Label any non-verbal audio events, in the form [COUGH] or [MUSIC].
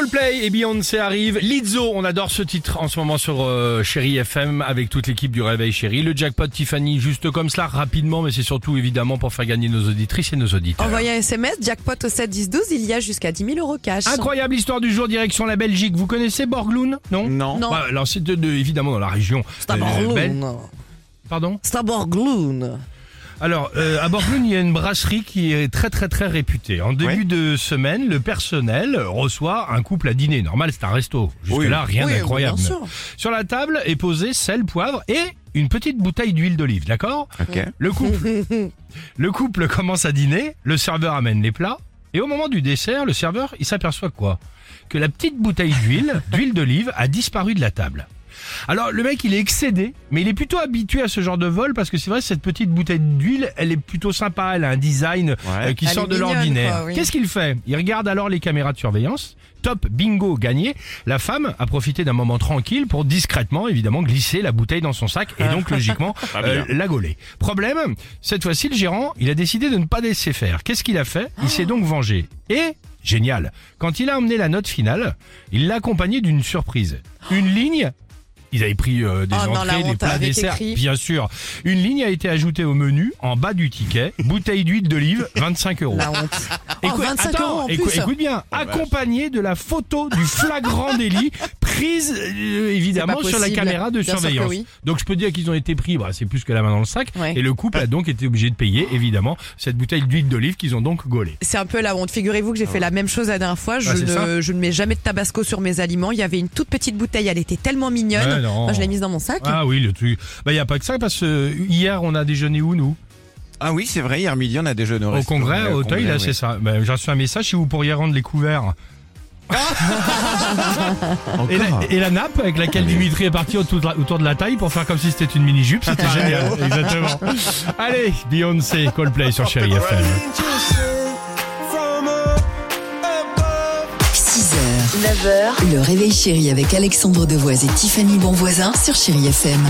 Coldplay et Beyoncé arrivent. Lizzo, on adore ce titre en ce moment sur euh, Chéri FM avec toute l'équipe du Réveil Chéri. Le jackpot Tiffany, juste comme cela, rapidement, mais c'est surtout évidemment pour faire gagner nos auditrices et nos auditeurs. Envoyez un SMS, jackpot au 7 10 12, il y a jusqu'à 10 000 euros cash. Incroyable histoire du jour, direction la Belgique. Vous connaissez Borgloon Non? Non. Non. Bah, alors c'est de- de- évidemment dans la région. C'est euh. Pardon? C'est Borgloon. Alors, euh, à Borgloon, il y a une brasserie qui est très très très réputée. En début de semaine, le personnel reçoit un couple à dîner. Normal, c'est un resto. Jusque-là, rien Oui, d'incroyable. Sur la table est posé sel, poivre et une petite bouteille d'huile d'olive, d'accord? Ok. Le couple, [LAUGHS] le couple commence à dîner, le serveur amène les plats, et au moment du dessert, le serveur, il s'aperçoit quoi? Que la petite bouteille d'huile, d'huile d'olive, a disparu de la table. Alors le mec il est excédé, mais il est plutôt habitué à ce genre de vol parce que c'est vrai cette petite bouteille d'huile, elle est plutôt sympa, elle a un design euh, qui Elle sort de l'ordinaire. oui. Qu'est-ce qu'il fait? Il regarde alors les caméras de surveillance. Top, bingo, gagné. La femme a profité d'un moment tranquille pour discrètement, évidemment, glisser la bouteille dans son sac et donc [LAUGHS] logiquement euh, la gauler. Problème, cette fois-ci le gérant, il a décidé de ne pas laisser faire. Qu'est-ce qu'il a fait? Il s'est donc vengé. Et génial, quand il a emmené la note finale, il l'a accompagné d'une surprise. Une ligne ils avaient pris euh, des Oh non, la entrées, des honte, plats avec desserts, écrit. bien sûr. Une ligne a été ajoutée au menu en bas du ticket. [LAUGHS] Bouteille d'huile d'olive, 25 euros. La honte. Oh, Écoute, 25 attends, euros en écou- plus. écoute bien, accompagné de la photo du flagrant délit prise euh, évidemment sur la possible. caméra de Bien sûr que surveillance. oui. Donc je peux dire qu'ils ont été pris, bah, c'est plus que la main dans le sac, Ouais. et le couple a donc été obligé de payer évidemment cette bouteille d'huile d'olive qu'ils ont donc gaulée. C'est un peu la honte. Figurez-vous que j'ai fait la même chose la dernière fois. Je, Ah, c'est ça ne, je ne mets jamais de tabasco sur mes aliments. Il y avait une toute petite bouteille. Elle était tellement mignonne. Ouais, non. Moi, je l'ai mise dans mon sac. Ah oui, le truc. Bah il y a pas que ça parce que hier on a déjeuné où nous? Ah oui, c'est vrai, hier midi, on a déjeuné au Au restaurant. congrès, Euh, au Teuil, là c'est ça. Bah, J'ai reçu un message si vous pourriez rendre les couverts. Et la, Encore et la nappe avec laquelle Dimitri est parti autour de la, autour de la taille pour faire comme si c'était une mini-jupe, c'était génial. [LAUGHS] Exactement. Allez, Beyoncé, Coldplay sur Chéri FM. 6h, 9h, le réveil chéri avec Alexandre Devoise et Tiffany Bonvoisin sur Chérie FM.